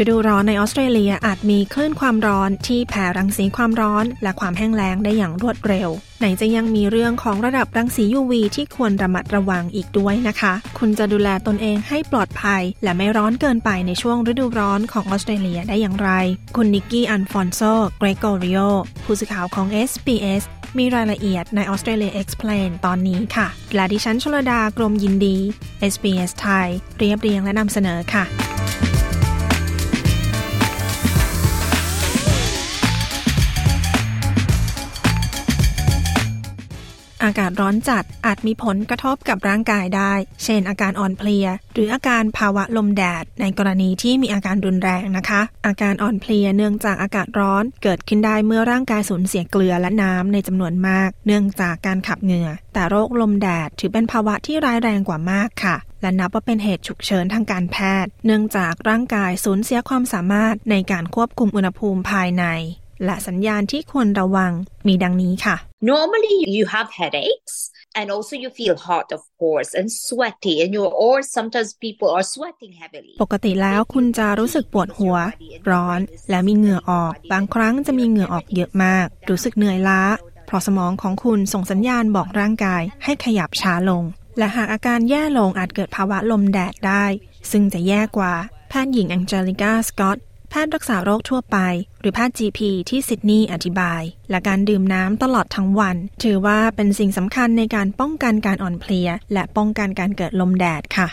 ฤดูร้อนในออสเตรเลียอาจมีคลื่นความร้อนที่แผ่รังสีความร้อนและความแห้งแล้งได้อย่างรวดเร็ว ไหนจะยังมีเรื่องของระดับรังสี UV ที่ควรระมัดระวังอีกด้วยนะคะ คุณจะดูแลตนเองให้ปลอดภัย และไม่ร้อนเกินไปในช่วงฤดูร้อนของออสเตรเลียได้อย่างไร คุณนิกกี้อันฟอนโซ เกรโกริโอ ผู้สื่อข่าวของ SBS มีรายละเอียดใน Australia Explain ตอนนี้ค่ะ และดิฉันชลดากรมยินดี SBS ไทย เรียบเรียงและนำเสนอค่ะ อากาศร้อนจัดอาจมีผลกระทบกับร่างกายได้ เช่น อาการอ่อนเพลีย หรืออาการภาวะลมแดด ในกรณีที่มีอาการรุนแรงนะคะ อาการอ่อนเพลียเนื่องจากอากาศร้อนเกิดขึ้นได้เมื่อร่างกายสูญเสียเกลือและน้ำในจำนวนมาก เนื่องจากการขับเหงื่อ แต่โรคลมแดดถือเป็นภาวะที่ร้ายแรงกว่ามากค่ะและนับว่าเป็นเหตุฉุกเฉินทางการแพทย์ เนื่องจากร่างกายสูญเสียความสามารถในการควบคุมอุณหภูมิภายใน และสัญญาณที่ควรระวังมีดังนี้ค่ะ Normally, you have headaches and also you feel hot, of course, and sweaty, and you or sometimes people are sweating heavily. ปกติแล้วคุณจะรู้สึกปวดหัว ร้อน และมีเหงื่อออก บางครั้งจะมีเหงื่อออกเยอะมาก รู้สึกเหนื่อยล้า เพราะสมองของคุณส่งสัญญาณบอกร่างกายให้ขยับช้าลง และหากอาการแย่ลงอาจเกิดภาวะลมแดดได้ ซึ่งจะแย่กว่าแพทย์หญิงแองเจลิกาสกอต แพทย์รักษาโรคทั่วไป หรือแพทย์ GP ที่ซิดนีย์อธิบาย และการดื่มน้ำตลอดทั้งวัน ถือว่าเป็นสิ่งสำคัญในการป้องกันการอ่อนเพลีย และป้องกันการเกิดลมแดดค่ะ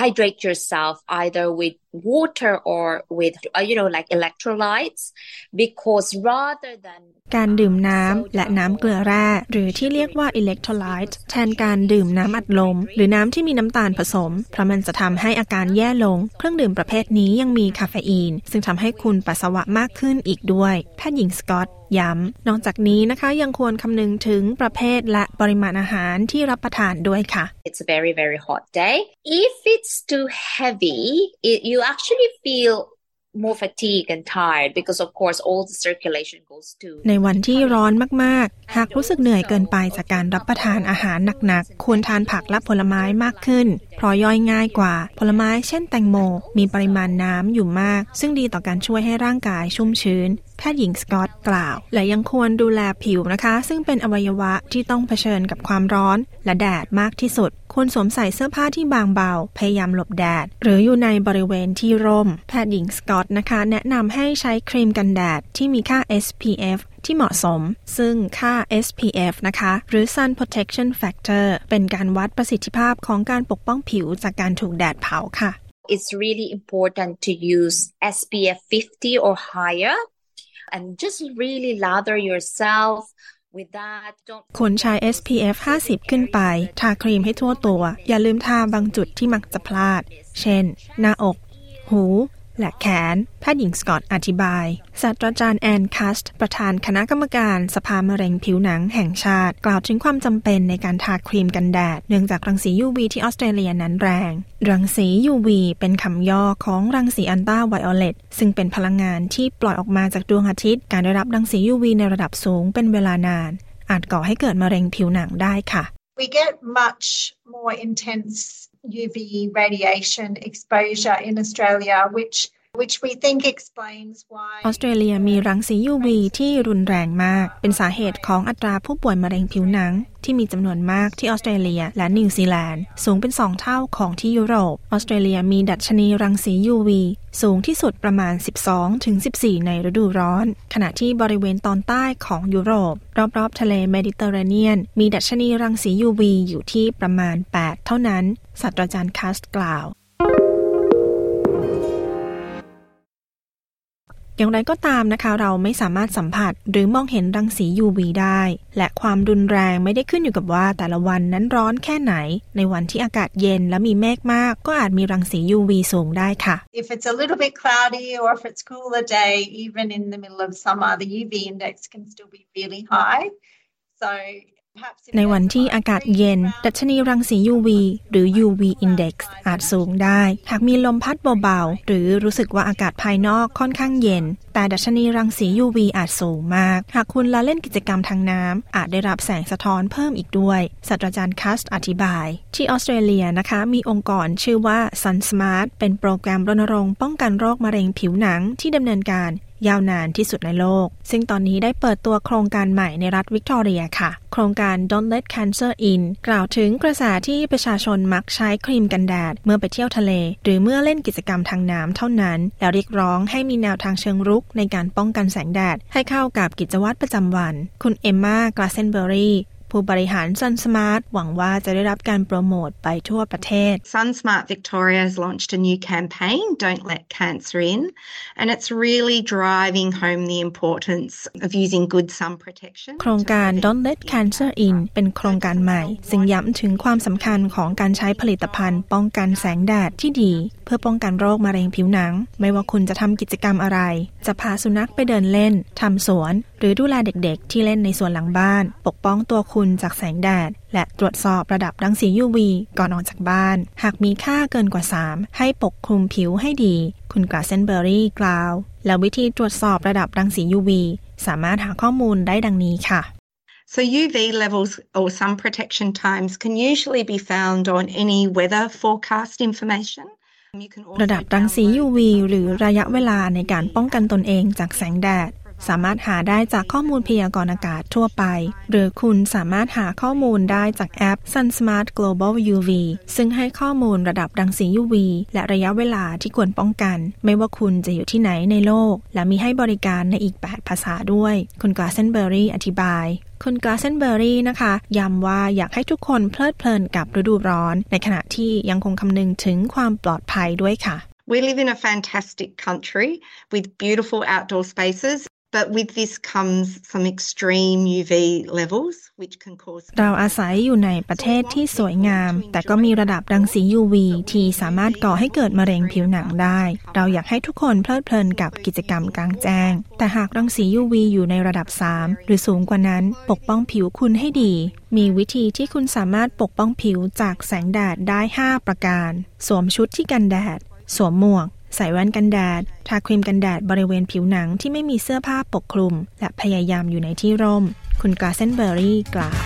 Hydrate yourself either with water or with, uh, you know, like electrolytes, because rather than การดื่มน้ำและน้ำเกลือแร่ หรือที่เรียกว่า electrolyte แทนการดื่มน้ำอัดลม หรือน้ำที่มีน้ำตาลผสม เพราะมันจะทำให้อาการแย่ลง เครื่องดื่มประเภทนี้ยังมีคาเฟอีน ซึ่งทำให้คุณปัสสาวะมากขึ้นอีกด้วย แพทย์หญิงสกอต ย้ำ นอกจากนี้นะคะยังควรคำนึงถึงประเภทและปริมาณอาหารที่รับประทานด้วยค่ะ it's a very, very hot day. If it's too heavy, it, you actually feel more fatigued and tired because, of course, all the circulation goes to ในวันที่ร้อนมาก ๆ หากรู้สึกเหนื่อยเกินไปจากการรับประทานอาหารหนัก ๆ ควรทานผักและผลไม้มากขึ้น เพราะย่อยง่ายกว่า ผลไม้เช่นแตงโม มีปริมาณน้ำอยู่มาก ซึ่งดีต่อการช่วยให้ร่างกายชุ่มชื้น แพทย์หญิงสกอตกล่าว และยังควรดูแลผิวนะคะ ซึ่งเป็นอวัยวะที่ต้องเผชิญกับความร้อนและแดดมากที่สุด ควรสวมใส่เสื้อผ้าที่บางเบา พยายามหลบแดด หรืออยู่ในบริเวณที่ร่ม แพทย์หญิงสกอตนะคะ แนะนำให้ใช้ครีมกันแดดที่มีค่า SPF ที่เหมาะสม ซึ่งค่า SPF นะคะ หรือ Sun Protection Factor เป็นการวัดประสิทธิภาพของการปกป้องผิวจากการถูกแดดเผาค่ะ it's really important to use SPF 50 or higher and just really lather yourself with that. Don't ควรใช้ SPF 50 ขึ้นไป ทาครีมให้ทั่วตัว อย่าลืมทาบางจุดที่มักจะพลาด เช่น หน้าอก หู และแขน แพทย์หญิงสกอตอธิบาย ศาสตราจารย์แอนคัสต์ประธานคณะกรรมการสภามะเร็งผิวหนังแห่งชาติ กล่าวถึงความจำเป็นในการทาครีมกันแดด เนื่องจากรังสี UV ที่ออสเตรเลียนั้นแรง รังสี UV เป็นคำย่อของรังสีอันต้าไวโอเลตซึ่งเป็นพลังงานที่ปล่อยออกมาจากดวงอาทิตย์ การได้รับรังสี UV ในระดับสูงเป็นเวลานาน อาจก่อให้เกิดมะเร็งผิวหนังได้ค่ะ We get much more intense UV radiation exposure in Australia, which which we think explains why ออสเตรเลียมีรังสี UV ที่รุนแรงมาก เป็นสาเหตุของอัตราผู้ป่วยมะเร็งผิวหนัง ที่มีจำนวนมากที่ออสเตรเลียและนิวซีแลนด์ สูงเป็น 2 เท่าของที่ยุโรป ออสเตรเลียมีดัชนีรังสี UV สูงที่สุดประมาณ 12-14 ในฤดูร้อน ขณะที่บริเวณตอนใต้ของยุโรป รอบๆ ทะเลเมดิเตอร์เรเนียน มีดัชนีรังสี UV อยู่ที่ประมาณ 8 เท่านั้นศาสตราจารย์คัสต์กล่าว อย่างไรก็ตามนะคะ เราไม่สามารถสัมผัสหรือมองเห็นรังสี UV ได้ และความรุนแรงไม่ได้ขึ้นอยู่กับว่าแต่ละวันนั้นร้อนแค่ไหน ในวันที่อากาศเย็นและมีเมฆมาก ก็อาจมีรังสี UV สูงได้ค่ะ If it's a little bit cloudy or if it's cooler day, even in the middle of summer, the UV index can still be really high. So ในวันที่อากาศเย็น ดัชนีรังสี UV หรือ UV index อาจสูงได้ หากมีลมพัดเบาๆ หรือรู้สึกว่าอากาศภายนอกค่อนข้างเย็น แต่ดัชนีรังสี UV อาจสูงมาก หากคุณละเล่นกิจกรรมทางน้ำ อาจได้รับแสงสะท้อนเพิ่มอีกด้วย ศาสตราจารย์คัสอธิบาย ที่ออสเตรเลียนะคะ มีองค์กรชื่อว่า Sun Smart เป็นโปรแกรมรณรงค์ป้องกันโรคมะเร็งผิวหนังที่ดำเนินการ ยาวนานที่สุดในโลก ซึ่งตอนนี้ได้เปิดตัวโครงการใหม่ในรัฐวิกตอเรียค่ะ โครงการ Don't Let Cancer In กล่าวถึงกระแสที่ประชาชนมักใช้ครีมกันแดด เมื่อไปเที่ยวทะเล หรือเมื่อเล่นกิจกรรมทางน้ำเท่านั้น แล้วเรียกร้องให้มีแนวทางเชิงรุกในการป้องกันแสงแดด ให้เข้ากับกิจวัตรประจำวัน คุณเอมมากราเซนเบอรี่ ผู้บริหาร Sun Smart หวังว่าจะได้รับการโปรโมทไปทั่วประเทศ Sun Smart Victoria has launched a new campaign, Don't Let Cancer In, and it's really driving home the importance of using good sun protection. โครงการ Don't Let Cancer In เป็นโครงการใหม่ ซึ่งย้ำถึงความสำคัญของการใช้ผลิตภัณฑ์ ป้องกันแสงแดดที่ดี เพื่อป้องกันโรคมะเร็งผิวหนัง ไม่ว่าคุณจะทำกิจกรรมอะไร จะพาสุนัขไปเดินเล่นทำสวน หรือดูแลเด็กๆ ที่เล่นในสวนหลังบ้าน ปกป้องตัวคุณจากแสงแดด และตรวจสอบระดับรังสี UV ก่อนออกจากบ้าน หากมีค่าเกินกว่า 3 ให้ปกคลุมผิวให้ดี คุณกราเซนเบอรี่กล่าว และวิธีตรวจสอบระดับรังสี UV สามารถหาข้อมูลได้ดังนี้ค่ะ So UV levels or sun protection times can usually be found on any weather forecast information. ระดับรังสี UV หรือระยะเวลาในการป้องกันตนเองจากแสงแดด สามารถหาได้จากข้อมูลพยากรณ์อากาศทั่วไป หรือคุณสามารถหาข้อมูลได้จากแอป Sun Smart Global UV ซึ่งให้ข้อมูลระดับรังสี UV และระยะเวลาที่ควรป้องกัน ไม่ว่าคุณจะอยู่ที่ไหนในโลก และมีให้บริการในอีก 8 ภาษาด้วย คุณกาเซนเบอรี่อธิบายคุณกราเซนเบอรี่นะคะย้ำว่าอยากให้ทุกคนเพลิดเพลินกับฤดูร้อน ในขณะที่ยังคงคำนึงถึงความปลอดภัยด้วยค่ะ We live in a fantastic country with beautiful outdoor spaces. But with this comes some extreme UV levels which can cause เราอาศัยอยู่ในประเทศที่สวยงาม แต่ก็มีระดับรังสี UV ที่สามารถก่อให้เกิดมะเร็งผิวหนังได้ เราอยากให้ทุกคนเพลิดเพลินกับกิจกรรมกลางแจ้ง แต่หากรังสี UV อยู่ในระดับ 3 หรือสูงกว่านั้น ปกป้องผิวคุณให้ดี มีวิธีที่คุณสามารถปกป้องผิวจากแสงแดดได้ 5 ประการ สวมชุดที่กันแดด สวมหมวก ใส่แว่นกันแดด ทาครีมกันแดดบริเวณผิวหนังที่ไม่มีเสื้อผ้าปกคลุม และพยายามอยู่ในที่ร่ม คุณกาเซนเบอร์รี่กล่าว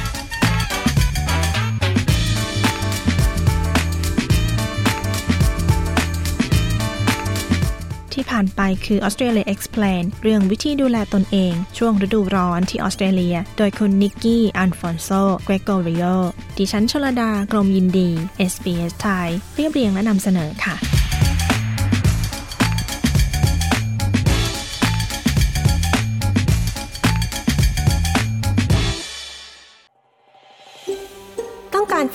ที่ผ่านไปคือ Australia Explain เรื่องวิธีดูแลตนเอง ช่วงฤดูร้อนที่ออสเตรเลีย โดยคุณนิกกี้ อันฟอนโซ เกรโกริโอดิฉันชลดา กรมยินดี SBS ไทย เรียบเรียงและนำเสนอค่ะ